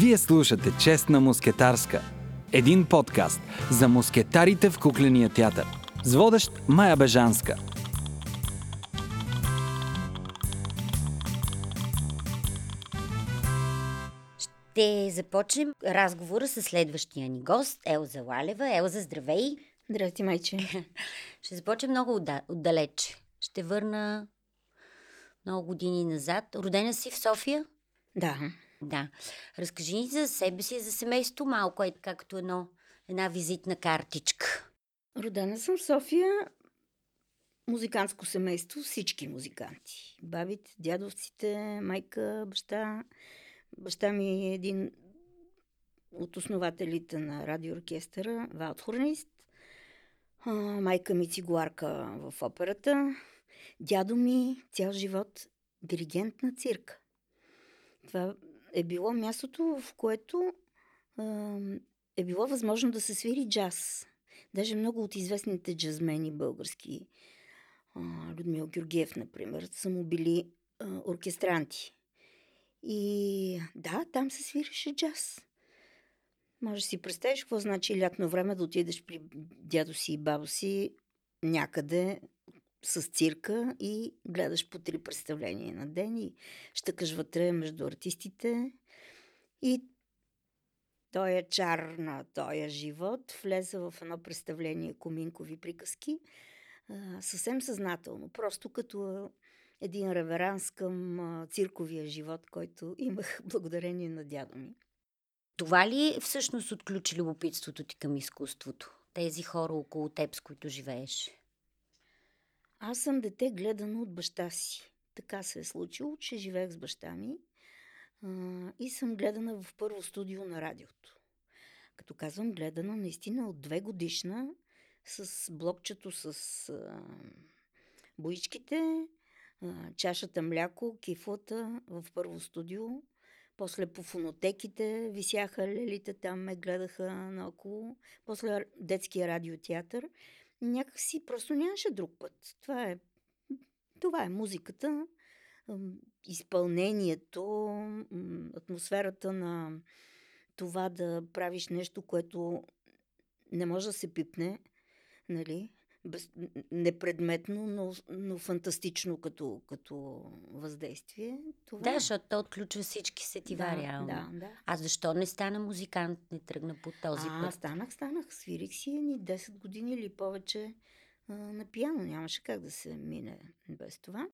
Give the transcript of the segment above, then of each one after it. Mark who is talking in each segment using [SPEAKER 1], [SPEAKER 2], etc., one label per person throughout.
[SPEAKER 1] Вие слушате Честна мускетарска. Един подкаст за мускетарите в кукления театър. С водещ Майя Бежанска.
[SPEAKER 2] Ще започнем разговора с следващия ни гост, Елза Лалева. Елза, здравей!
[SPEAKER 3] Здрасти, майче.
[SPEAKER 2] Ще започнем много отда- отдалеч. Ще върна много години назад. Родена си в София?
[SPEAKER 3] Да.
[SPEAKER 2] Да. Разкажи ни за себе си и за семейството малко, е както едно, една визитна картичка.
[SPEAKER 3] Родена съм в София. Музикантско семейство, всички музиканти. Бабите, дядовците, майка, баща. Баща ми е един от основателите на радиооркестъра, валдхорнист. А, майка ми цигуарка в операта. Дядо ми цял живот диригент на цирка. Това е било мястото, в което е било възможно да се свири джаз. Даже много от известните джазмени български, Людмил Георгиев, например, са му били оркестранти. И да, там се свиреше джаз. Може да си представиш какво значи лятно време да отидеш при дядо си и бабо си някъде с цирка и гледаш по три представления на ден и щъкаш вътре между артистите. И той е чар на този живот влезе в едно представление Коминкови приказки съвсем съзнателно, просто като един реверанс към цирковия живот, който имах благодарение на дядо ми.
[SPEAKER 2] Това ли всъщност отключи любопитството ти към изкуството? Тези хора около теб, с които живееш?
[SPEAKER 3] Аз съм дете гледано от баща си. Така се е случило, че живеех с баща ми а, и съм гледана в първо студио на радиото. Като казвам гледана, наистина от две годишна с блокчето с а, боичките, а, чашата мляко, кифлата в първо студио. После по фонотеките висяха лелите, там ме гледаха наоколо. После детския радиотеатър. Някакси просто нямаше друг път. Това е, това е музиката, изпълнението, атмосферата на това да правиш нещо, което не може да се пипне, нали? Без, непредметно, но, но фантастично като, като въздействие. Това
[SPEAKER 2] Да,
[SPEAKER 3] е.
[SPEAKER 2] защото то отключва всички сетива,
[SPEAKER 3] да,
[SPEAKER 2] реално.
[SPEAKER 3] да, да.
[SPEAKER 2] А защо не стана музикант, не тръгна по този
[SPEAKER 3] а,
[SPEAKER 2] път?
[SPEAKER 3] станах, станах. Свирих си ни 10 години или повече а, на пиано. Нямаше как да се мине без това.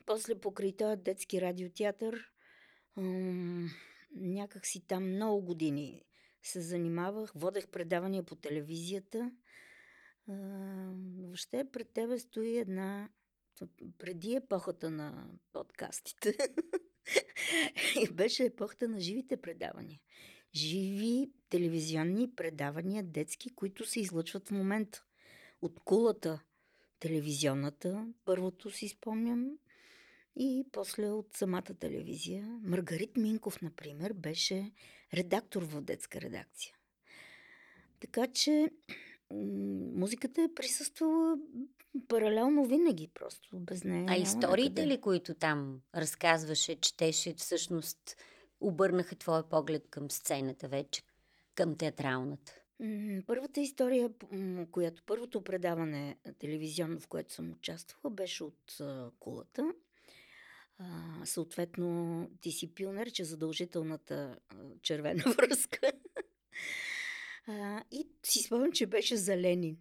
[SPEAKER 3] И после покрай този детски радиотеатър ам, някак си там много години се занимавах. Водех предавания по телевизията. А, въобще пред тебе стои една преди епохата на подкастите. Беше епохата на живите предавания. Живи телевизионни предавания, детски, които се излъчват в момента. От кулата телевизионната, първото си спомням, и после от самата телевизия. Маргарит Минков, например, беше редактор в детска редакция. Така че музиката е присъствала паралелно винаги, просто без нея.
[SPEAKER 2] А историите ли, които там разказваше, четеше, всъщност обърнаха твоя поглед към сцената вече, към театралната?
[SPEAKER 3] Първата история, която първото предаване телевизионно, в което съм участвала, беше от кулата. А, съответно, ти си пионер, че задължителната червена връзка. А, и си спомням, че беше за Ленин.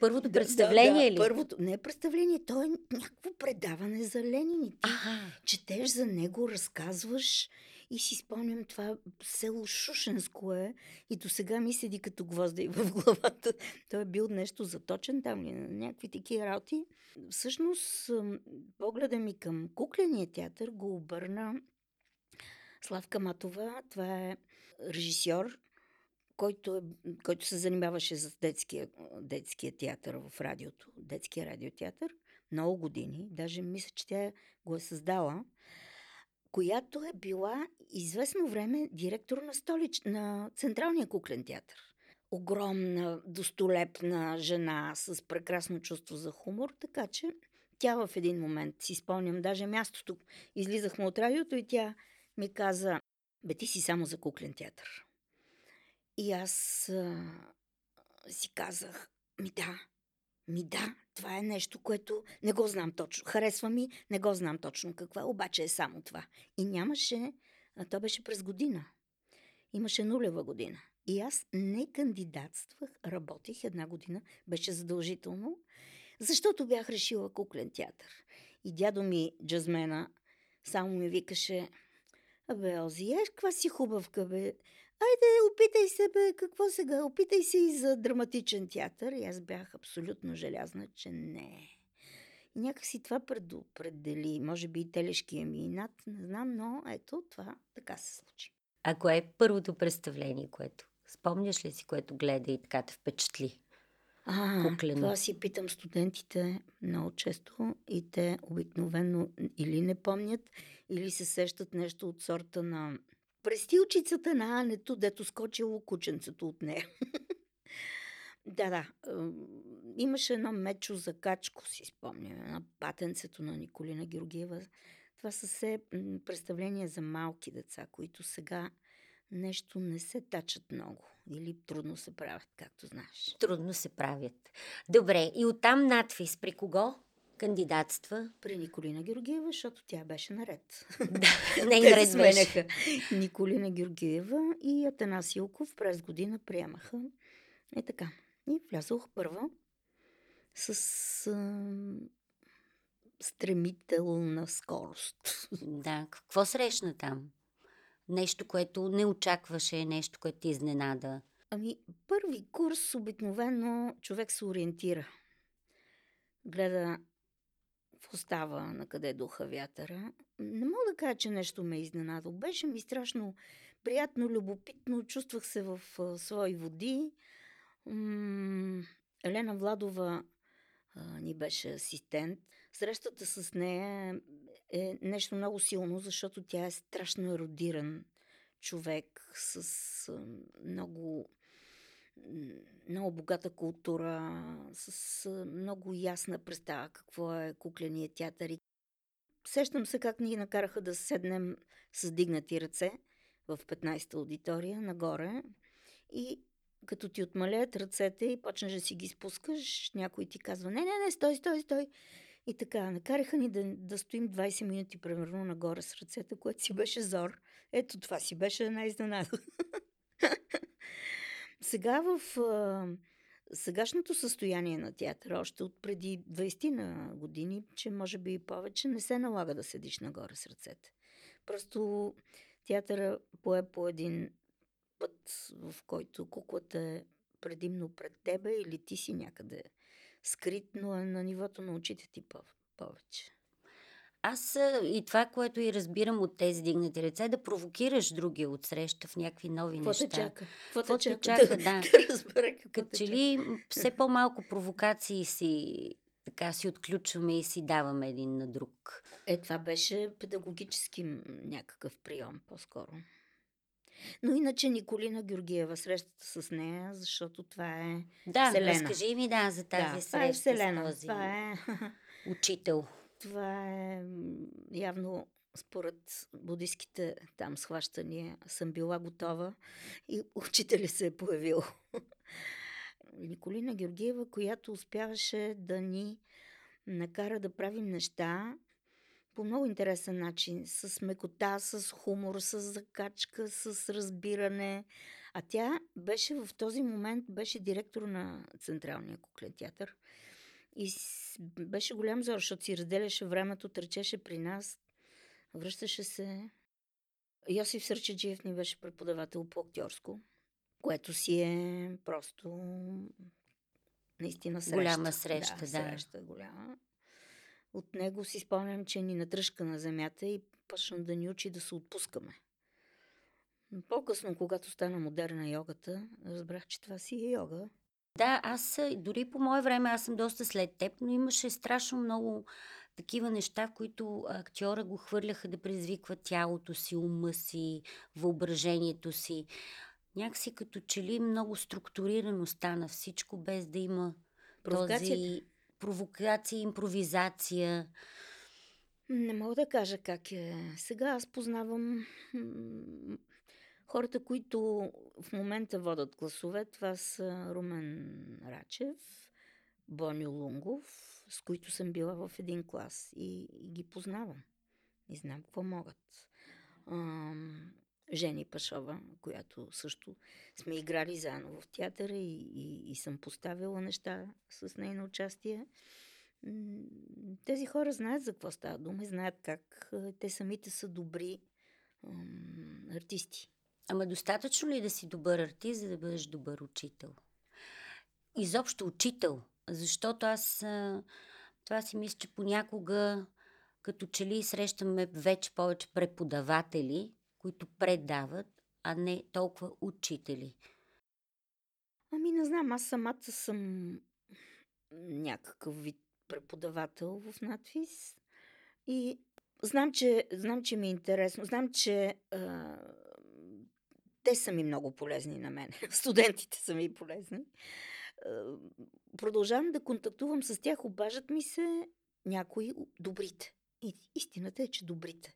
[SPEAKER 2] Първото представление
[SPEAKER 3] да,
[SPEAKER 2] ли?
[SPEAKER 3] да, Първото, не е представление, то е някакво предаване за Ленин. И ти
[SPEAKER 2] Ага,
[SPEAKER 3] четеш за него, разказваш и си спомням това село Шушенско е и до сега ми седи като гвозда и в главата. Той е бил нещо заточен там ли, на някакви такива работи. Всъщност, погледа ми към кукления театър го обърна Славка Матова. Това е режисьор, който, е, който се занимаваше с детския, детския театър в радиото, детския радиотеатър, много години. Даже мисля, че тя го е създала която е била известно време директор на, столич, на Централния куклен театър. Огромна, достолепна жена с прекрасно чувство за хумор, така че тя в един момент, си спомням, даже мястото, излизахме от радиото и тя ми каза, бе ти си само за куклен театър. И аз а, си казах, ми да, ми да, това е нещо, което не го знам точно. Харесва ми, не го знам точно каква, обаче е само това. И нямаше, а то беше през година. Имаше нулева година. И аз не кандидатствах, работих една година, беше задължително, защото бях решила куклен театър. И дядо ми, джазмена, само ми викаше, Абе, Ози, еш, каква си хубавка, бе. Айде, опитай се, бе, какво сега? Опитай се и за драматичен театър. И аз бях абсолютно желязна, че не. И някак си това предопредели. Може би и телешкия ми над, не знам, но ето това така се случи.
[SPEAKER 2] А кое е първото представление, което спомняш ли си, което гледа и така те впечатли?
[SPEAKER 3] А, Куклено. това си питам студентите много често и те обикновено или не помнят, или се сещат нещо от сорта на престилчицата на Ането, дето скочило кученцето от нея. да, да. Имаше едно мечо за качко, си спомням, на патенцето на Николина Георгиева. Това са все представления за малки деца, които сега нещо не се тачат много или трудно се правят, както знаеш.
[SPEAKER 2] Трудно се правят. Добре, и оттам надфис при кого? Кандидатства?
[SPEAKER 3] При Николина Георгиева, защото тя беше наред.
[SPEAKER 2] Да, не наред беше.
[SPEAKER 3] Николина Георгиева и Атанас Илков през година приемаха. Е така. И влязох първа с а, стремителна скорост.
[SPEAKER 2] Да, какво срещна там? Нещо, което не очакваше, нещо, което ти изненада?
[SPEAKER 3] Ами, първи курс обикновено човек се ориентира. Гледа в остава на къде духа вятъра. Не мога да кажа, че нещо ме е изненадало. Беше ми страшно приятно, любопитно. Чувствах се в а, свои води. М- Елена Владова а, ни беше асистент. Срещата с нея е нещо много силно, защото тя е страшно еродиран човек с а, много много богата култура, с много ясна представа какво е кукления театър. Сещам се как ни накараха да седнем с дигнати ръце в 15-та аудитория нагоре и като ти отмалят ръцете и почнеш да си ги спускаш, някой ти казва, не, не, не, стой, стой, стой. И така, накараха ни да, да стоим 20 минути примерно нагоре с ръцете, което си беше зор. Ето това си беше една изненада. Сега в а, сегашното състояние на театъра, още от преди 20 на години, че може би и повече, не се налага да седиш нагоре с ръцете. Просто театъра пое по един път, в който куклата е предимно пред тебе или ти си някъде скрит, но е на нивото на очите ти повече.
[SPEAKER 2] Аз и това, което и разбирам от тези дигнати ръце, е да провокираш другия от среща в някакви нови
[SPEAKER 3] какво
[SPEAKER 2] неща.
[SPEAKER 3] Те чака?
[SPEAKER 2] Какво
[SPEAKER 3] те чака?
[SPEAKER 2] чака, да.
[SPEAKER 3] да разбера
[SPEAKER 2] Като че ли все по-малко провокации си така си отключваме и си даваме един на друг.
[SPEAKER 3] Е, това беше педагогически някакъв прием, по-скоро. Но иначе Николина Георгиева, срещата с нея, защото това е
[SPEAKER 2] Да,
[SPEAKER 3] Вселена.
[SPEAKER 2] разкажи ми, да, за тази
[SPEAKER 3] да,
[SPEAKER 2] среща
[SPEAKER 3] това е Вселена.
[SPEAKER 2] с този
[SPEAKER 3] Това е...
[SPEAKER 2] учител.
[SPEAKER 3] Това е явно според буддийските там схващания съм била готова и учителя се е появил. Николина Георгиева, която успяваше да ни накара да правим неща по много интересен начин, с мекота, с хумор, с закачка, с разбиране. А тя беше в този момент, беше директор на Централния куклен театър. И беше голям зор, защото си разделяше времето, търчеше при нас, връщаше се. Йосиф Сърчеджиев ни беше преподавател по актьорско, което си е просто наистина среща.
[SPEAKER 2] Голяма среща, да.
[SPEAKER 3] да. Среща голяма. От него си спомням, че ни натръжка на земята и почна да ни учи да се отпускаме. По-късно, когато стана модерна йогата, разбрах, че това си е йога.
[SPEAKER 2] Да, аз дори по мое време, аз съм доста след теб, но имаше страшно много такива неща, в които актьора го хвърляха да предизвиква тялото си, ума си, въображението си. Някакси като че ли много структурирано стана всичко, без да има този провокация, импровизация.
[SPEAKER 3] Не мога да кажа как е. Сега аз познавам хората, които в момента водят гласове. Това са Румен Рачев, Боню Лунгов, с които съм била в един клас и, и ги познавам. И знам какво могат. Жени Пашова, която също сме играли заедно в театъра и, и, и съм поставила неща с нейно участие. Тези хора знаят за какво става дума и знаят как те самите са добри ам, артисти.
[SPEAKER 2] Ама достатъчно ли е да си добър артист, за да бъдеш добър учител? Изобщо учител. Защото аз това си мисля, че понякога като че ли срещаме вече повече преподаватели, които предават, а не толкова учители.
[SPEAKER 3] Ами не знам, аз самата съм някакъв вид преподавател в надфис и знам, че, знам, че ми е интересно. Знам, че те са ми много полезни на мен. Студентите са ми полезни. А, продължавам да контактувам с тях, обажат ми се някои добрите. И истината е, че добрите.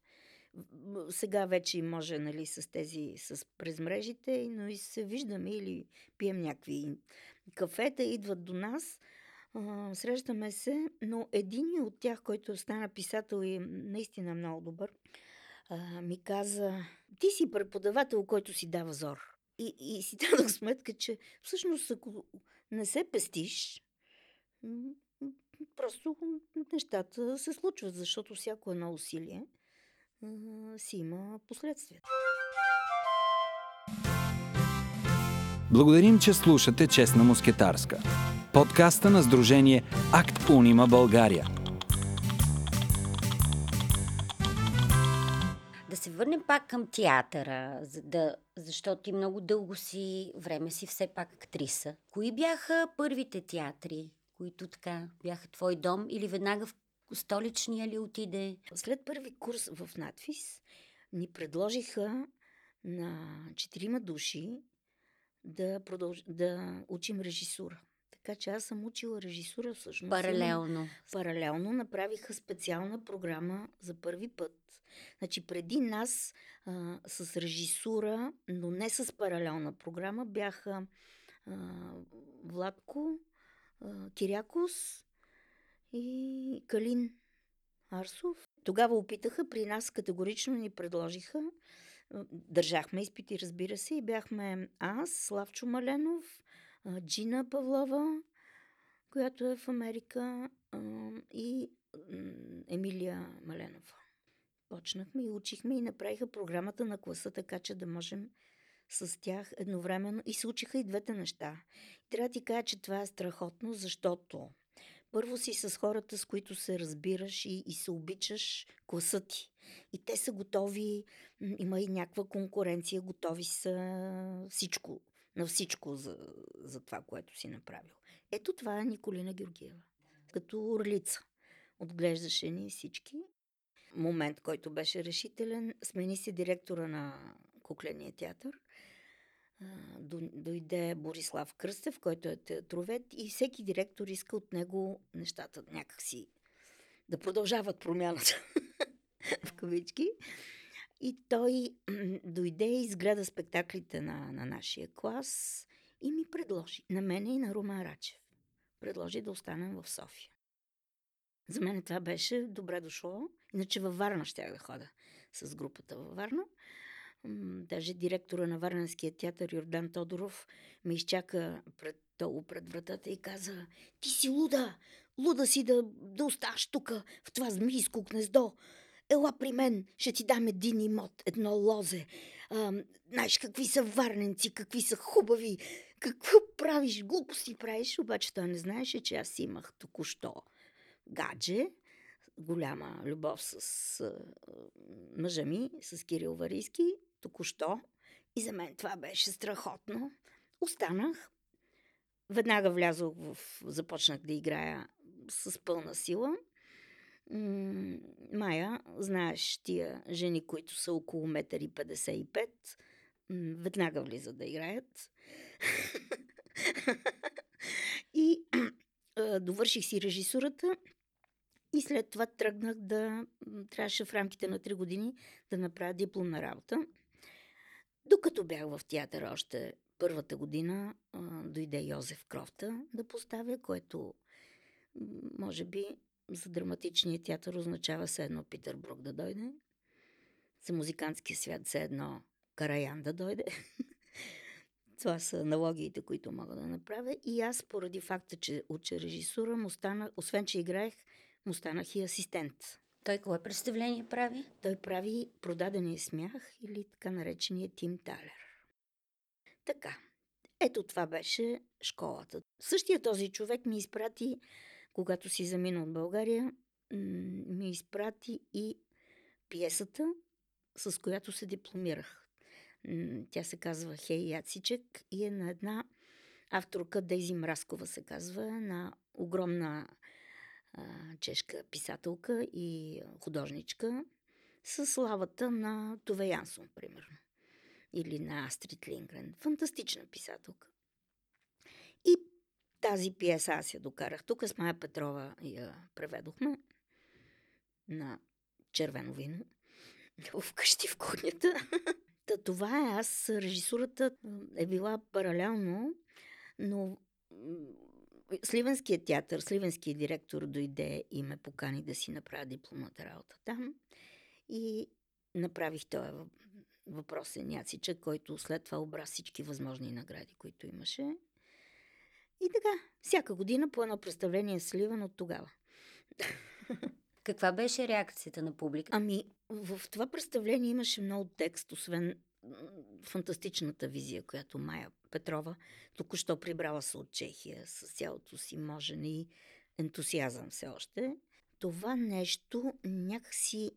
[SPEAKER 3] Сега вече може, нали, с тези, с през мрежите, но и се виждаме или пием някакви кафета, идват до нас, срещаме се, но един от тях, който стана писател и наистина много добър, а, ми каза, ти си преподавател, който си дава зор. И, и си дадох сметка, че всъщност ако не се пестиш, просто нещата се случват, защото всяко едно усилие а, си има последствия.
[SPEAKER 1] Благодарим, че слушате Честна мускетарска. Подкаста на Сдружение Акт Унима България.
[SPEAKER 2] Пак към театъра, за да, защото ти много дълго си, време си все пак актриса. Кои бяха първите театри, които така бяха твой дом или веднага в столичния ли отиде?
[SPEAKER 3] След първи курс в надфис ни предложиха на четирима души да, продълж... да учим режисура. Така че аз съм учила режисура всъщност.
[SPEAKER 2] Паралелно.
[SPEAKER 3] Паралелно направиха специална програма за първи път. Значи преди нас а, с режисура, но не с паралелна програма, бяха а, Владко, а, Кирякос и Калин Арсов. Тогава опитаха, при нас категорично ни предложиха. Държахме изпити, разбира се, и бяхме аз, Славчо Маленов, Джина Павлова, която е в Америка, и Емилия Маленова. Почнахме и учихме и направиха програмата на класа, така че да можем с тях едновременно и се учиха и двете неща. Трябва да ти кажа, че това е страхотно, защото първо си с хората, с които се разбираш и, и се обичаш класа ти. И те са готови, има и някаква конкуренция, готови са всичко, на всичко за, за това, което си направил. Ето това е Николина Георгиева. Като орлица. Отглеждаше ни всички. Момент, който беше решителен, смени се директора на кукления театър дойде Борислав Кръстев, който е театровед и всеки директор иска от него нещата някакси да продължават промяната в кавички. И той дойде и изгледа спектаклите на, на нашия клас и ми предложи, на мене и на Румен Рачев, предложи да останем в София. За мен това беше добре дошло, иначе във Варна ще да хода с групата във Варна. Даже директора на Варненския театър Йордан Тодоров ме изчака пред долу пред вратата и каза Ти си луда! Луда си да, да оставаш тук, в това змийско гнездо. Ела при мен, ще ти дам един имот, едно лозе. А, знаеш какви са варненци, какви са хубави. Какво правиш? Глупости правиш. Обаче той не знаеше, че аз имах току-що гадже, голяма любов с а, мъжа ми, с Кирил Варийски току-що. И за мен това беше страхотно. Останах. Веднага влязох в... Започнах да играя с пълна сила. Майя, знаеш тия жени, които са около 1,55 м, веднага влиза да играят. и довърших си режисурата И след това тръгнах да... Трябваше в рамките на 3 години да направя дипломна работа. Докато бях в театър още първата година, дойде Йозеф Крофта да поставя, което може би за драматичния театър означава все едно Питър Брук да дойде. За музикантския свят все едно Караян да дойде. Това са аналогиите, които мога да направя. И аз, поради факта, че уча режисура, му станах, освен че играех, му станах и асистент.
[SPEAKER 2] Той кое представление прави?
[SPEAKER 3] Той прави продадения смях или така наречения Тим Талер. Така, ето това беше школата. Същия този човек ми изпрати, когато си замина от България, ми изпрати и пиесата, с която се дипломирах. Тя се казва Хей Яцичек и е на една авторка Дейзи Мраскова се казва, на огромна чешка писателка и художничка с славата на Тове Янсон, примерно. Или на Астрид Лингрен. Фантастична писателка. Тази пиеса аз я докарах. Тук с Майя Петрова я преведохме на червено вино вкъщи в кухнята. Та това е, аз режисурата е била паралелно, но Сливенският театър, Сливенският директор дойде и ме покани да си направя дипломната работа там. И направих този въпросен Яцича, който след това обра всички възможни награди, които имаше. И така, всяка година по едно представление Сливен от тогава.
[SPEAKER 2] Каква беше реакцията на публика?
[SPEAKER 3] Ами, в това представление имаше много текст, освен фантастичната визия, която Майя Петрова току-що прибрала се от Чехия с цялото си можене и ентусиазъм все още. Това нещо някакси...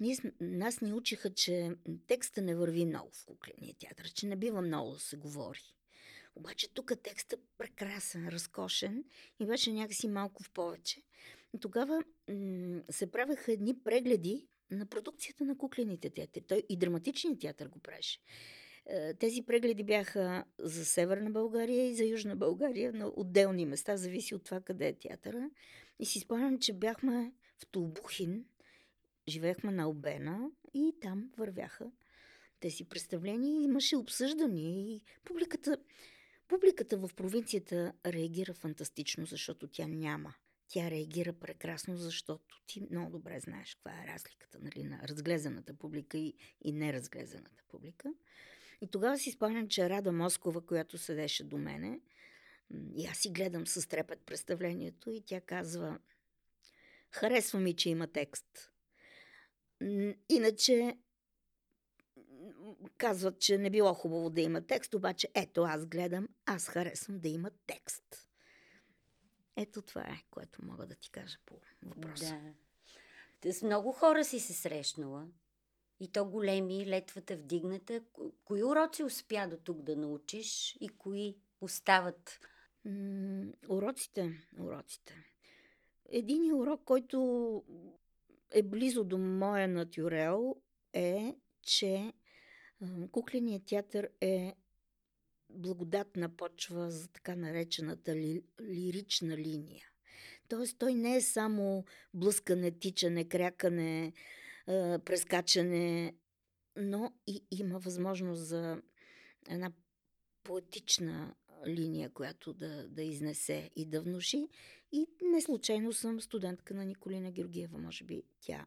[SPEAKER 3] Ние, нас ни учиха, че текста не върви много в кукления театър, че не бива много да се говори. Обаче тук текстът прекрасен, разкошен и беше някакси малко в повече. Тогава м- се правеха едни прегледи на продукцията на куклените театри. Той и драматичният театър го правеше. Е, тези прегледи бяха за Северна България и за Южна България на отделни места, зависи от това къде е театъра. И си спомням, че бяхме в Тулбухин, живеехме на Обена и там вървяха тези представления. Имаше обсъждания и публиката, публиката в провинцията реагира фантастично, защото тя няма тя реагира прекрасно, защото ти много добре знаеш каква е разликата нали, на разглезената публика и, и неразглезената публика. И тогава си спомням, че Рада Москова, която седеше до мене, и аз си гледам с трепет представлението и тя казва харесва ми, че има текст. Иначе казват, че не било хубаво да има текст, обаче ето аз гледам, аз харесвам да има текст. Ето това е, което мога да ти кажа по въпроса.
[SPEAKER 2] Да. С много хора си се срещнала. И то големи, летвата вдигната. Кои уроци успя до тук да научиш и кои остават?
[SPEAKER 3] М- уроците, уроците. Един урок, който е близо до моя натюрел, е, че кукленият театър е благодатна почва за така наречената ли, лирична линия. Тоест той не е само блъскане, тичане, крякане, прескачане, но и има възможност за една поетична линия, която да, да изнесе и да внуши. И не случайно съм студентка на Николина Георгиева. Може би тя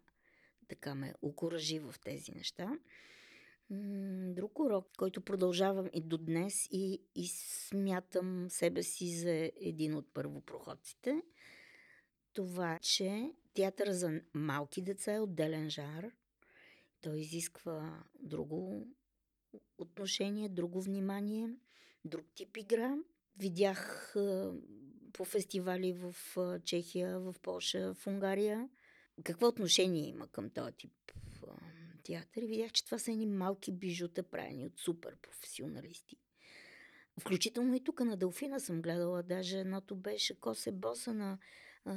[SPEAKER 3] така ме окоръжи в тези неща друг урок, който продължавам и до днес и, и смятам себе си за един от първопроходците. Това, че театър за малки деца е отделен жар. Той изисква друго отношение, друго внимание, друг тип игра. Видях по фестивали в Чехия, в Польша, в Унгария. Какво отношение има към този тип театър и видях, че това са едни малки бижута, правени от супер професионалисти. Включително и тук на Делфина съм гледала, даже едното беше Косе Боса на а,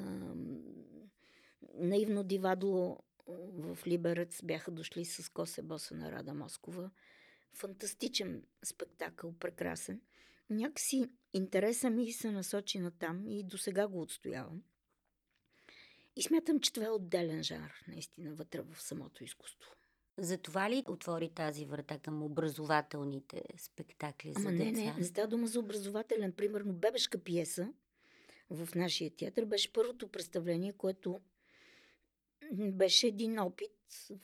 [SPEAKER 3] наивно дивадло в Либерец бяха дошли с Косе Боса на Рада Москова. Фантастичен спектакъл, прекрасен. Някакси интереса ми се насочи на там и до сега го отстоявам. И смятам, че това е отделен жанр, наистина, вътре в самото изкуство.
[SPEAKER 2] Затова ли отвори тази врата към образователните спектакли за
[SPEAKER 3] Ама
[SPEAKER 2] деца?
[SPEAKER 3] не, не, не става дума за образователен. Примерно, бебешка пиеса в нашия театър беше първото представление, което беше един опит,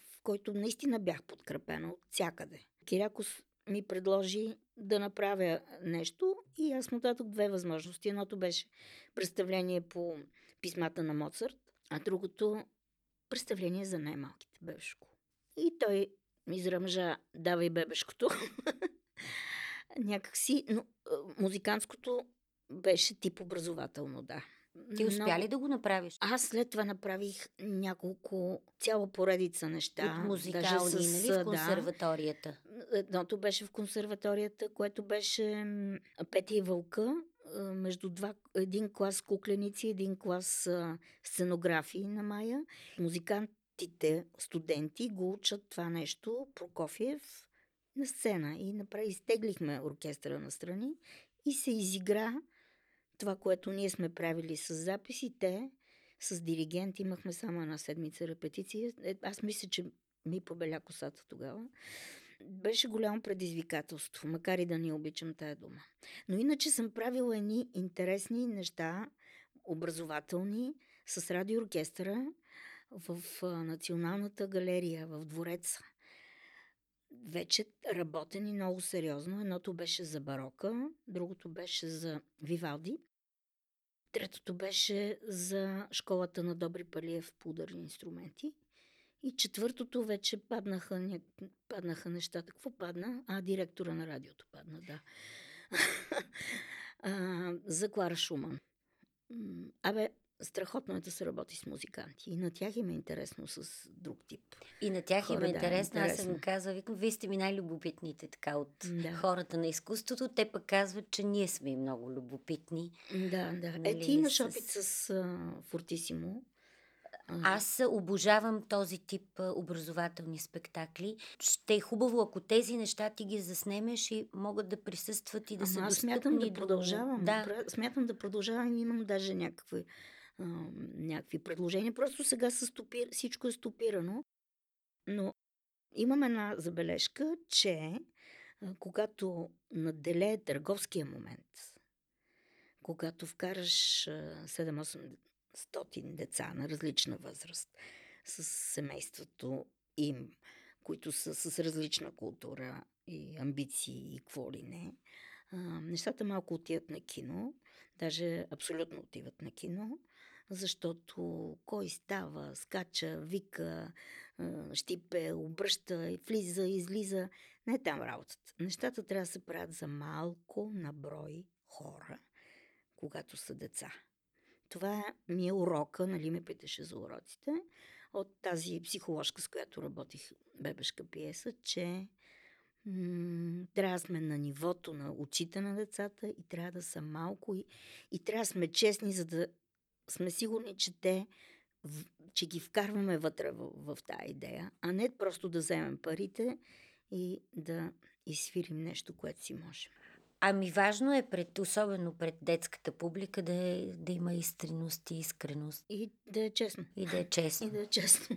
[SPEAKER 3] в който наистина бях подкрепена от всякъде. Кирякос ми предложи да направя нещо и аз му дадох две възможности. Едното беше представление по писмата на Моцарт, а другото представление за най-малките бебешко. И той изръмжа, давай бебешкото. Някакси, но музикантското беше тип образователно, да.
[SPEAKER 2] Ти успя ли да го направиш?
[SPEAKER 3] Аз след това направих няколко, цяла поредица неща.
[SPEAKER 2] От музикални,
[SPEAKER 3] даже с,
[SPEAKER 2] нали, в
[SPEAKER 3] да.
[SPEAKER 2] консерваторията?
[SPEAKER 3] Едното беше в консерваторията, което беше Петя и Вълка, между два, един клас кукленици, един клас сценографии на Мая. Музикантите, студенти го учат това нещо, Прокофиев, на сцена. И направи, изтеглихме оркестъра на страни и се изигра това, което ние сме правили с записи. Те с диригент имахме само една седмица репетиция. Е, Аз мисля, че ми побеля косата тогава. Беше голямо предизвикателство, макар и да не обичам тая дума. Но иначе съм правила едни интересни неща, образователни, с радиооркестъра в Националната галерия в Двореца. Вече работени много сериозно. Едното беше за барока, другото беше за Вивалди. Третото беше за школата на Добри Палиев по ударни инструменти. И четвъртото вече паднаха, ня... паднаха нещата. Какво падна? А, директора на радиото падна, да. а, за Клара Шуман. Абе, страхотно е да се работи с музиканти. И на тях им е интересно с друг тип.
[SPEAKER 2] И на тях им
[SPEAKER 3] Хора,
[SPEAKER 2] е
[SPEAKER 3] да,
[SPEAKER 2] интересно. Аз съм
[SPEAKER 3] интересно.
[SPEAKER 2] им казала, викам, вие сте ми най-любопитните така от
[SPEAKER 3] Да.
[SPEAKER 2] хората на изкуството. Те пък казват, че ние сме и много любопитни.
[SPEAKER 3] Да, да. Е,
[SPEAKER 2] Нали,
[SPEAKER 3] ти имаш
[SPEAKER 2] с-
[SPEAKER 3] опит с а, Фортисимо.
[SPEAKER 2] Аз обожавам този тип образователни спектакли. Ще е хубаво, ако тези неща ти ги заснемеш и могат да присъстват и да
[SPEAKER 3] Ама
[SPEAKER 2] са
[SPEAKER 3] аз
[SPEAKER 2] достъпни.
[SPEAKER 3] смятам да продължавам.
[SPEAKER 2] Да.
[SPEAKER 3] Смятам да продължавам имам даже някакви, а, някакви предложения. Просто сега са стопир... всичко е стопирано. Но имам една забележка, че а, когато наделее търговския момент, когато вкараш а, 7-800 деца на различна възраст с семейството им, които са с различна култура и амбиции и какво ли не, а, нещата малко отиват на кино, даже абсолютно отиват на кино, защото кой става, скача, вика, щипе, обръща, влиза, излиза. Не е там работата. Нещата трябва да се правят за малко на брой хора, когато са деца. Това ми е урока, нали ме питаше за уроците, от тази психоложка, с която работих бебешка пиеса, че трябва да сме на нивото на очите на децата и трябва да са малко и, и трябва да сме честни, за да сме сигурни, че те че ги вкарваме вътре в, в тази идея, а не просто да вземем парите и да изсвирим нещо, което си можем.
[SPEAKER 2] Ами важно е, пред, особено пред детската публика, да, е, да има искреност и искреност.
[SPEAKER 3] И да е честно.
[SPEAKER 2] И да е честно.
[SPEAKER 3] И да е честно.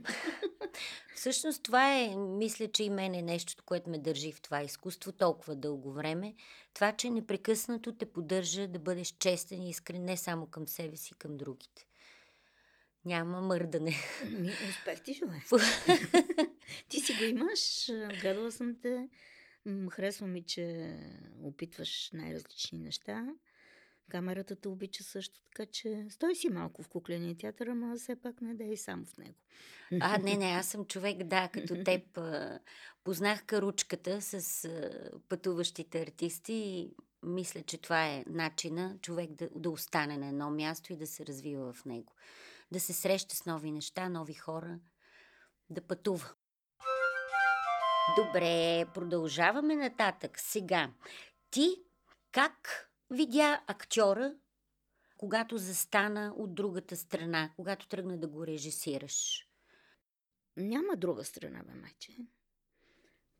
[SPEAKER 2] Всъщност това е, мисля, че и мен е нещо, което ме държи в това изкуство толкова дълго време. Това, че непрекъснато те поддържа да бъдеш честен и искрен не само към себе си, към другите. Няма мърдане.
[SPEAKER 3] Ми, успех ти желая. Ти си го имаш, гледала съм те. Харесва ми, че опитваш най-различни неща. Камерата те обича също, така че стой си малко в кукления театър, ама все пак не дей само в него.
[SPEAKER 2] А, не, не, аз съм човек, да, като теб. Познах каручката с пътуващите артисти и мисля, че това е начина човек да, да остане на едно място и да се развива в него. Да се среща с нови неща, нови хора, да пътува. Добре, продължаваме нататък. Сега, ти как видя актьора, когато застана от другата страна, когато тръгна да го режисираш?
[SPEAKER 3] Няма друга страна, бе, майче.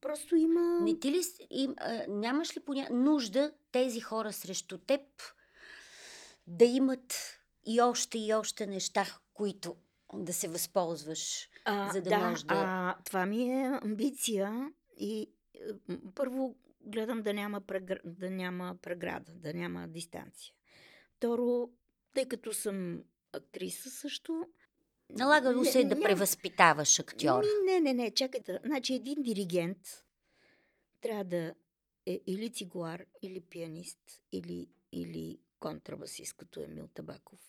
[SPEAKER 3] Просто има...
[SPEAKER 2] Не ти ли, им, а, нямаш ли поня... нужда тези хора срещу теб да имат и още и още неща, които да се възползваш,
[SPEAKER 3] А,
[SPEAKER 2] за да,
[SPEAKER 3] да,
[SPEAKER 2] можеш да...
[SPEAKER 3] а, това ми е амбиция и първо гледам да няма, прегр... да няма преграда, да няма дистанция. Второ, тъй като съм актриса също,
[SPEAKER 2] Налагало се е да
[SPEAKER 3] няма-
[SPEAKER 2] превъзпитаваш актьора.
[SPEAKER 3] Ми, не, не, не, чакайте. Значи един диригент трябва да е или цигуар, или пианист, или, или контрабасист, като Емил Табаков.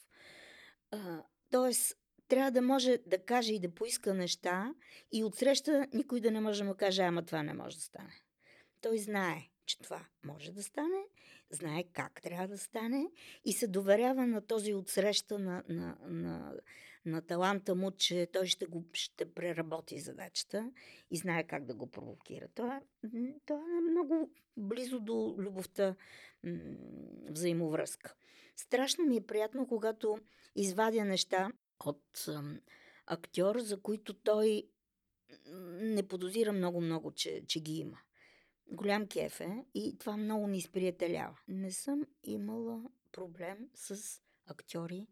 [SPEAKER 3] А, тоест, трябва да може да каже и да поиска неща и отсреща никой да не може да му каже, ама това не може да стане. Той знае, че това може да стане, знае как трябва да стане и се доверява на този отсреща на, на, на, на таланта му, че той ще, го, ще преработи задачата и знае как да го провокира. Това, м, това е много близо до любовта м, взаимовръзка. Страшно ми е приятно, когато извадя неща от ам, актьор, за които той м, не подозира много-много, че, че ги има. Голям кеф е и това много ни изприятелява. Не съм имала проблем с актьори,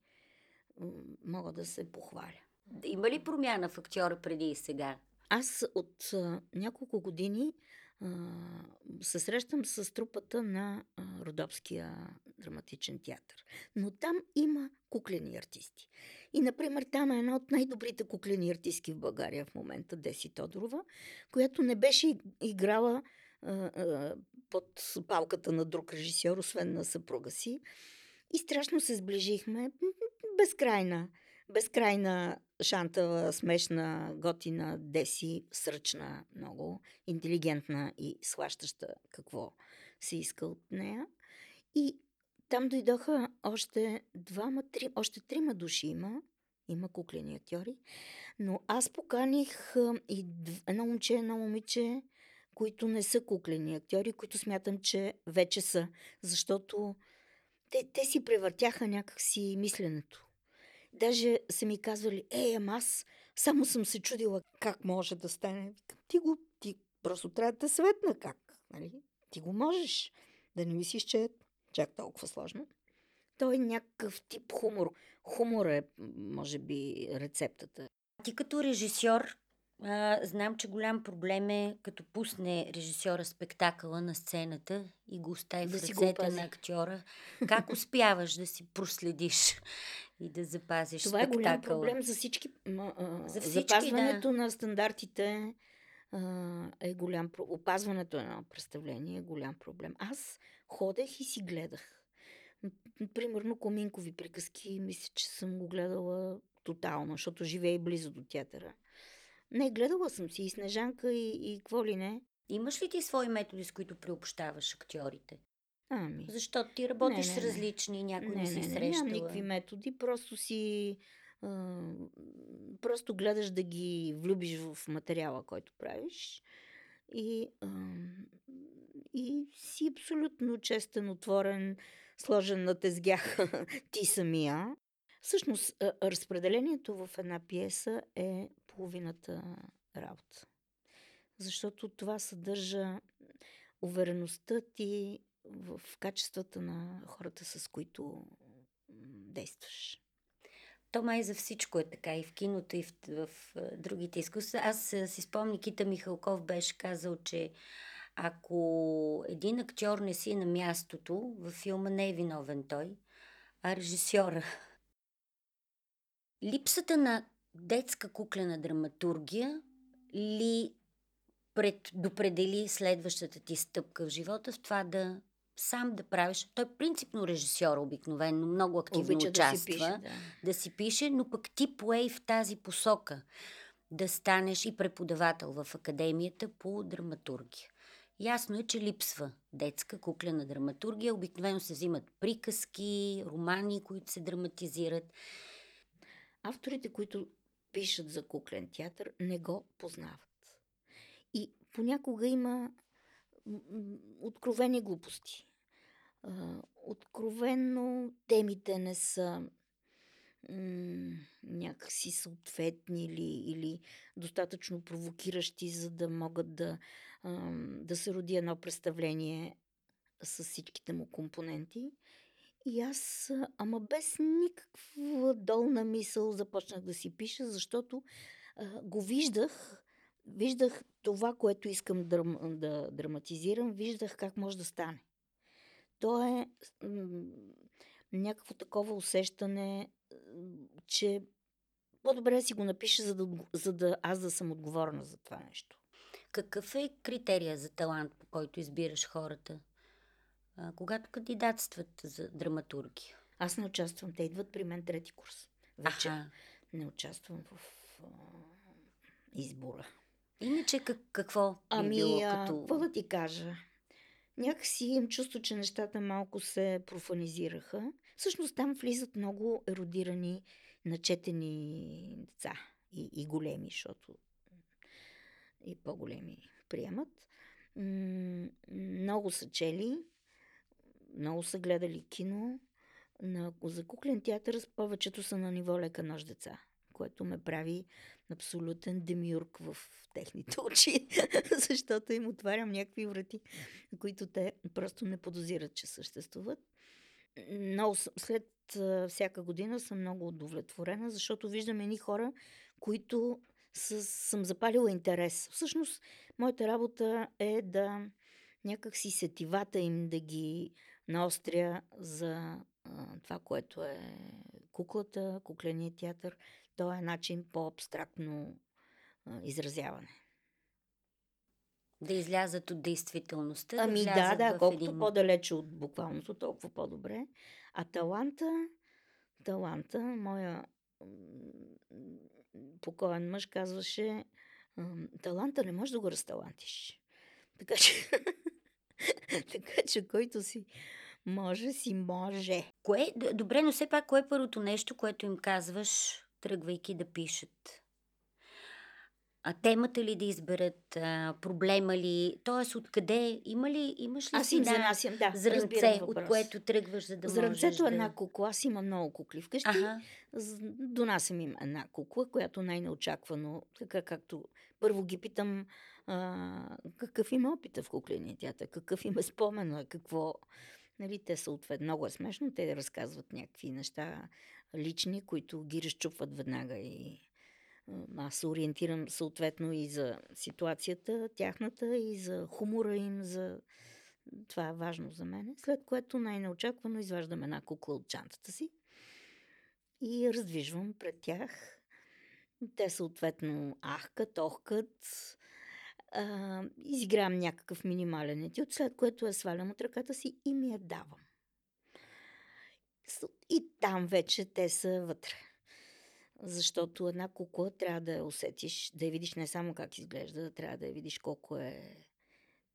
[SPEAKER 3] мога да се похваля.
[SPEAKER 2] Има ли промяна в актьора преди и сега?
[SPEAKER 3] Аз от а, няколко години а, се срещам с трупата на а, Родопския драматичен театър. Но там има куклени артисти. И, например, там е една от най-добрите куклени артистки в България в момента, Деси Тодорова, която не беше иг- играла под палката на друг режисьор, освен на съпруга си. И страшно се сближихме. Безкрайна. Безкрайна шантава, смешна, готина, деси, сръчна, много интелигентна и схващаща какво се иска от нея. И там дойдоха още двама, три, още трима души има. Има куклени актьори. Но аз поканих и дв- едно момче, едно момиче, които не са куклени актьори, които смятам, че вече са. Защото те, те си превъртяха някакси мисленето. Даже са ми казвали, ей, ама аз само съм се чудила как може да стане. Ти го, ти просто трябва да светна как. Нали? Ти го можеш. Да не мислиш, че е чак толкова сложно. Той е някакъв тип хумор. Хумор е, може би, рецептата.
[SPEAKER 2] Ти като режисьор, а, знам, че голям проблем е като пусне режисьора спектакъла на сцената и го остави
[SPEAKER 3] Да
[SPEAKER 2] в ръцете на актьора. Как успяваш да си проследиш и да запазиш
[SPEAKER 3] Това е голям
[SPEAKER 2] спектакъла?
[SPEAKER 3] проблем за всички. а,
[SPEAKER 2] За всички,
[SPEAKER 3] Запазването на стандартите а, е голям проблем. Опазването на едно представление е голям проблем. Аз ходех и си гледах. Примерно Коминкови приказки, мисля, че съм го гледала тотално, защото живея и близо до театъра. Не, гледала съм си и Снежанка, и, и какво ли не.
[SPEAKER 2] Имаш ли ти свои методи, с които приобщаваш актьорите?
[SPEAKER 3] Ами.
[SPEAKER 2] Защото ти работиш
[SPEAKER 3] Не,
[SPEAKER 2] с
[SPEAKER 3] не, не.
[SPEAKER 2] различни, някой не,
[SPEAKER 3] не,
[SPEAKER 2] си
[SPEAKER 3] не, не,
[SPEAKER 2] срещала.
[SPEAKER 3] нямам никакви методи, просто си а, просто гледаш да ги влюбиш в материала, който правиш и, а, и си абсолютно честен, отворен, сложен на тезгях ти самия. Всъщност, разпределението в една пиеса е половината работа. Защото това съдържа увереността ти в качествата на хората, с които действаш.
[SPEAKER 2] То май за всичко е така и в киното, и в, в, а, другите изкуства. Аз си спомня, Кита Михалков беше казал, че ако един актьор не си е на мястото, във филма не е виновен той, а режисьора. Липсата на детска куклена драматургия ли предопредели следващата ти стъпка в живота в това да сам да правиш. Той принципно режисьор обикновено много активно
[SPEAKER 3] Обича
[SPEAKER 2] участва
[SPEAKER 3] да си пише. Да.
[SPEAKER 2] да си пише, но пък ти поей в тази посока да станеш и преподавател в академията по драматургия. Ясно е, че липсва детска куклена драматургия. Обикновено се взимат приказки, романи, които се драматизират.
[SPEAKER 3] Авторите, които пишат за куклен театър, не го познават. И понякога има откровени глупости. Откровенно темите не са някакси съответни или, или достатъчно провокиращи, за да могат да, да се роди едно представление с всичките му компоненти. И аз, ама без никаква долна мисъл започнах да си пиша, защото а, го виждах, виждах това, което искам да, да драматизирам, виждах как може да стане. То е м- някакво такова усещане, че по-добре си го напиша, за да, за да аз да съм отговорна за това нещо.
[SPEAKER 2] Какъв е критерия за талант, по който избираш хората? А, когато кандидатстват за драматурги?
[SPEAKER 3] Аз не участвам. Те идват при мен трети курс. Вече
[SPEAKER 2] Аха.
[SPEAKER 3] не участвам в а, избора.
[SPEAKER 2] Иначе как, какво
[SPEAKER 3] Ами,
[SPEAKER 2] било
[SPEAKER 3] а,
[SPEAKER 2] като...
[SPEAKER 3] какво да ти кажа? Някакси имам чувство, че нещата малко се профанизираха. Всъщност там влизат много еродирани, начетени деца. И, и големи, защото и по-големи приемат. М- много са чели, много са гледали кино. На, за куклен театър повечето са на ниво лека нож деца, което ме прави абсолютен демиург в техните очи, защото им отварям някакви врати, които те просто не подозират, че съществуват. Съм- след всяка година съм много удовлетворена, защото виждам едни хора, които съм запалила интерес. Всъщност, моята работа е да някак си сетивата им да ги наостря за а, това, което е куклата, кукления театър. То е начин по-абстрактно а, изразяване.
[SPEAKER 2] Да излязат от действителността, да
[SPEAKER 3] Ами да, да,
[SPEAKER 2] в
[SPEAKER 3] колкото
[SPEAKER 2] един...
[SPEAKER 3] по-далече от буквалното, толкова по-добре. А таланта, таланта, моя покоен мъж казваше, таланта не можеш да го разталантиш. Така че, така че който си може, си може.
[SPEAKER 2] Кое, добре, но все пак, кое е първото нещо, което им казваш, тръгвайки да пишат? А темата ли да изберат, а, проблема ли, т.е. откъде, има ли, имаш ли
[SPEAKER 3] Аз
[SPEAKER 2] си
[SPEAKER 3] занасям, да,
[SPEAKER 2] зрънце, от което тръгваш, за да можеш
[SPEAKER 3] Зрънцето
[SPEAKER 2] да...
[SPEAKER 3] една кукла. Аз имам много кукли вкъщи.
[SPEAKER 2] Аха,
[SPEAKER 3] З- Донасям им една кукла, която най-неочаквано, така както първо ги питам а, какъв има опита в кукления театър, какъв има спомена, какво... Нали, те съответно, много е смешно, те разказват някакви неща лични, които ги разчупват веднага и аз се ориентирам съответно и за ситуацията, тяхната, и за хумора им, за... Това е важно за мен. След което най-неочаквано изваждам една кукла от чантата си и раздвижвам пред тях. Те съответно ахкат, охкат. А, изигравам някакъв минимален етюд, след което я свалям от ръката си и ми я давам. И там вече те са вътре. Защото една кукла трябва да я усетиш, да я видиш не само как изглежда, трябва да я видиш колко е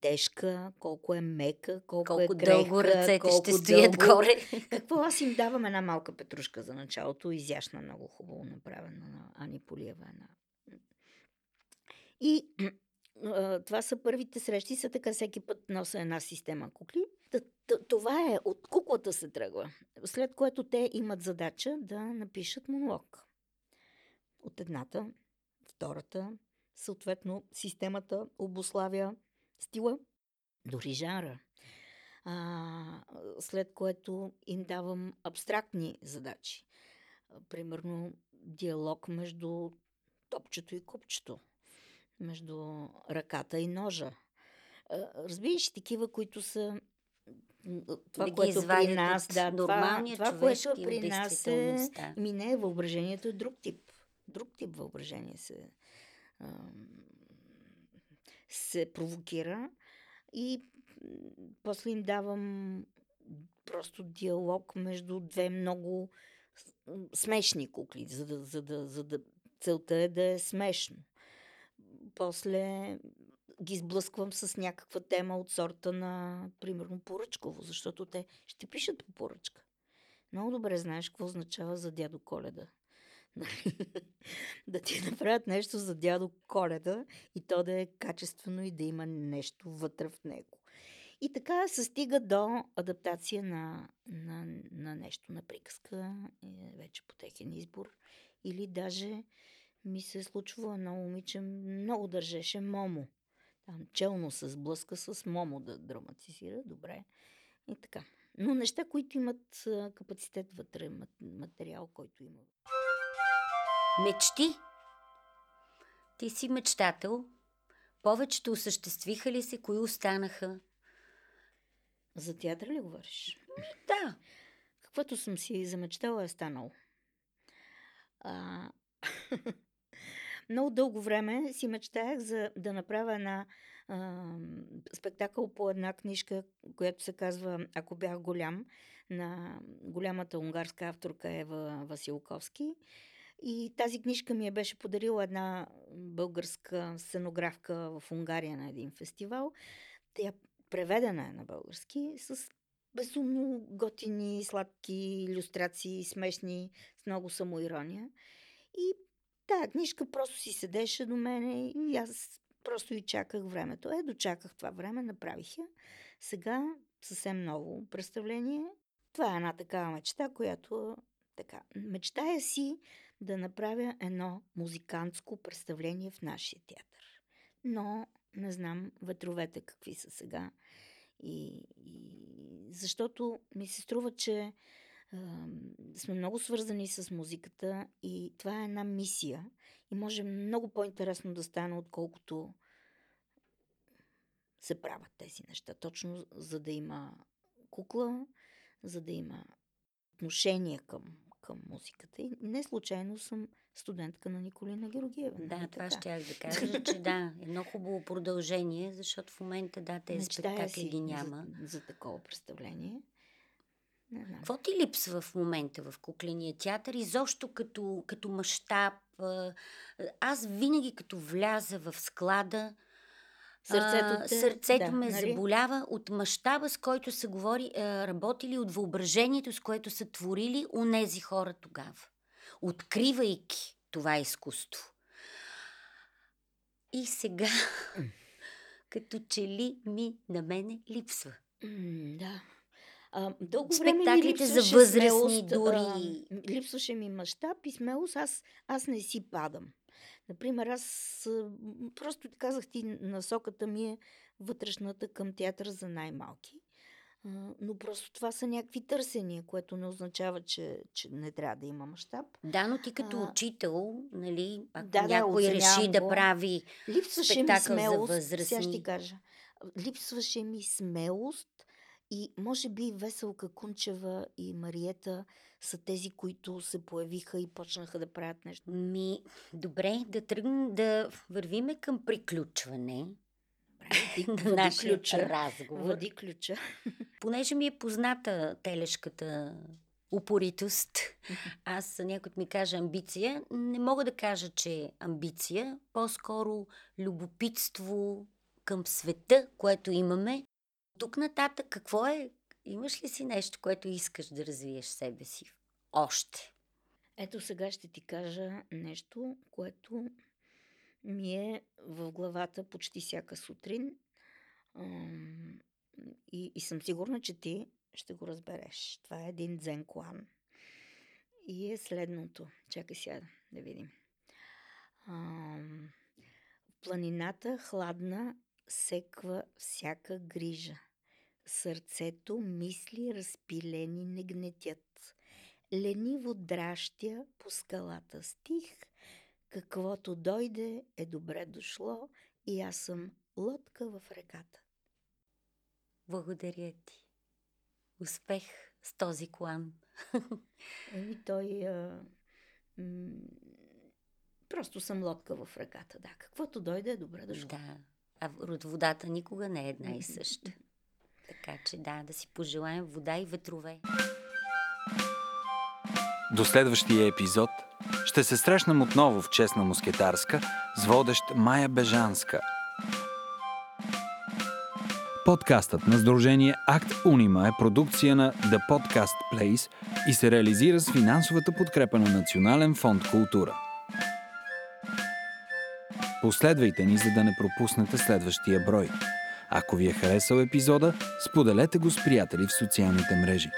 [SPEAKER 3] тежка, колко е мека, колко,
[SPEAKER 2] колко
[SPEAKER 3] е крехка,
[SPEAKER 2] дълго ръцете
[SPEAKER 3] колко
[SPEAKER 2] ще стоят
[SPEAKER 3] дълго.
[SPEAKER 2] горе.
[SPEAKER 3] Какво аз им давам една малка петрушка за началото, изящна, много хубаво направена на Ани Полиева. Една. И това са първите срещи, са така всеки път нося една система кукли. Това е, от куклата се тръгва. След което те имат задача да напишат монолог. От едната, втората, съответно системата обославя стила, дори жанра. А, след което им давам абстрактни задачи. Примерно диалог между топчето и купчето, между ръката и ножа. А, Разбираш, такива, които са това,
[SPEAKER 2] да ги
[SPEAKER 3] което при нас, да, това, това, което при нас е, ми не, въображението е друг тип. Друг тип въображение се, ам, се провокира и после им давам просто диалог между две много смешни кукли, за да, за да, за да целта е да е смешно. После ги сблъсквам с някаква тема от сорта на, примерно, поръчково, защото те ще пишат по поръчка. Много добре знаеш какво означава за дядо Коледа. Нали? да ти направят нещо за дядо Коледа и то да е качествено и да има нещо вътре в него. И така се стига до адаптация на, на, на нещо, на приказка, е, вече по техен избор. Или даже ми се случва едно момиче, много държеше Момо. Там челно се сблъска с Момо да драматизира. Добре. И така. Но неща, които имат капацитет вътре, материал, който има.
[SPEAKER 2] Мечти. Ти си мечтател. Повечето осъществиха ли се, кои останаха?
[SPEAKER 3] За театър ли говориш?
[SPEAKER 2] Да.
[SPEAKER 3] Каквото съм си замечтала е станало. А... Много дълго време си мечтаях за да направя една а, спектакъл по една книжка, която се казва Ако бях голям, на голямата унгарска авторка Ева Василковски. И тази книжка ми я беше подарила една българска сценографка в Унгария на един фестивал. Тя преведена е на български с безумно готини, сладки иллюстрации, смешни, с много самоирония. И тая книжка просто си седеше до мене и аз просто и чаках времето. Е, дочаках това време, направих я. Сега съвсем ново представление. Това е една такава мечта, която така. Мечтая си да направя едно музикантско представление в нашия театър. Но не знам ветровете какви са сега. И, и защото ми се струва, че сме много свързани с музиката и това е една мисия и може много по-интересно да стане, отколкото се правят тези неща. Точно за да има кукла, за да има отношение към към музиката. И не случайно съм студентка на Николина Георгиева.
[SPEAKER 2] Да, нали това ще да кажа, че да, едно хубаво продължение, защото в момента, да, тези Мечтая спектакли ги няма.
[SPEAKER 3] За, за такова представление.
[SPEAKER 2] Какво ти липсва в момента в кукления театър? Изобщо като, като мащаб. Аз винаги като вляза в склада, Сърцето, те, сърцето да, ме нали? заболява от мащаба, с който са говори, работили, от въображението, с което са творили нези хора тогава. Откривайки това изкуство. И сега, като че ли ми на мене липсва.
[SPEAKER 3] Mm, да. А, дълго
[SPEAKER 2] Спектаклите време за възрастни смелост, дори.
[SPEAKER 3] А, липсваше ми мащаб и смелост. Аз, аз не си падам. Например, аз просто казах ти, насоката ми е вътрешната към театър за най-малки. Но просто това са някакви търсения, което не означава, че, че не трябва да има мащаб.
[SPEAKER 2] Да, но ти като а, учител, нали, ако да, някой да, реши го. да прави Липсваше ми смелост, за възрастни. Сега
[SPEAKER 3] ще ти кажа. Липсваше ми смелост и може би Веселка Кунчева и Мариета са тези, които се появиха и почнаха да правят нещо.
[SPEAKER 2] Ми, добре, да тръгнем да вървиме към приключване
[SPEAKER 3] на нашия ключа. разговор. Води ключа.
[SPEAKER 2] Понеже ми е позната телешката упоритост, аз някой ми каже амбиция, не мога да кажа, че е амбиция, по-скоро любопитство към света, което имаме тук нататък какво е? Имаш ли си нещо, което искаш да развиеш себе си? Още.
[SPEAKER 3] Ето сега ще ти кажа нещо, което ми е в главата почти всяка сутрин. И, и съм сигурна, че ти ще го разбереш. Това е един дзен клан. И е следното. Чакай сега да видим. Планината хладна секва всяка грижа. Сърцето мисли разпилени не гнетят. Лениво дращя по скалата стих, каквото дойде е добре дошло и аз съм лодка в реката.
[SPEAKER 2] Благодаря ти. Успех с този клан.
[SPEAKER 3] Еми той... А, м- просто съм лодка в реката, да. Каквото дойде е добре дошло.
[SPEAKER 2] Да. А водата никога не е една и съща. Така че да, да си пожелаем вода и ветрове.
[SPEAKER 1] До следващия епизод ще се срещнем отново в Честна мускетарска с водещ Майя Бежанска. Подкастът на Сдружение Акт Унима е продукция на The Podcast Place и се реализира с финансовата подкрепа на Национален фонд Култура. Последвайте ни, за да не пропуснете следващия брой – ако ви е харесал епизода, споделете го с приятели в социалните мрежи.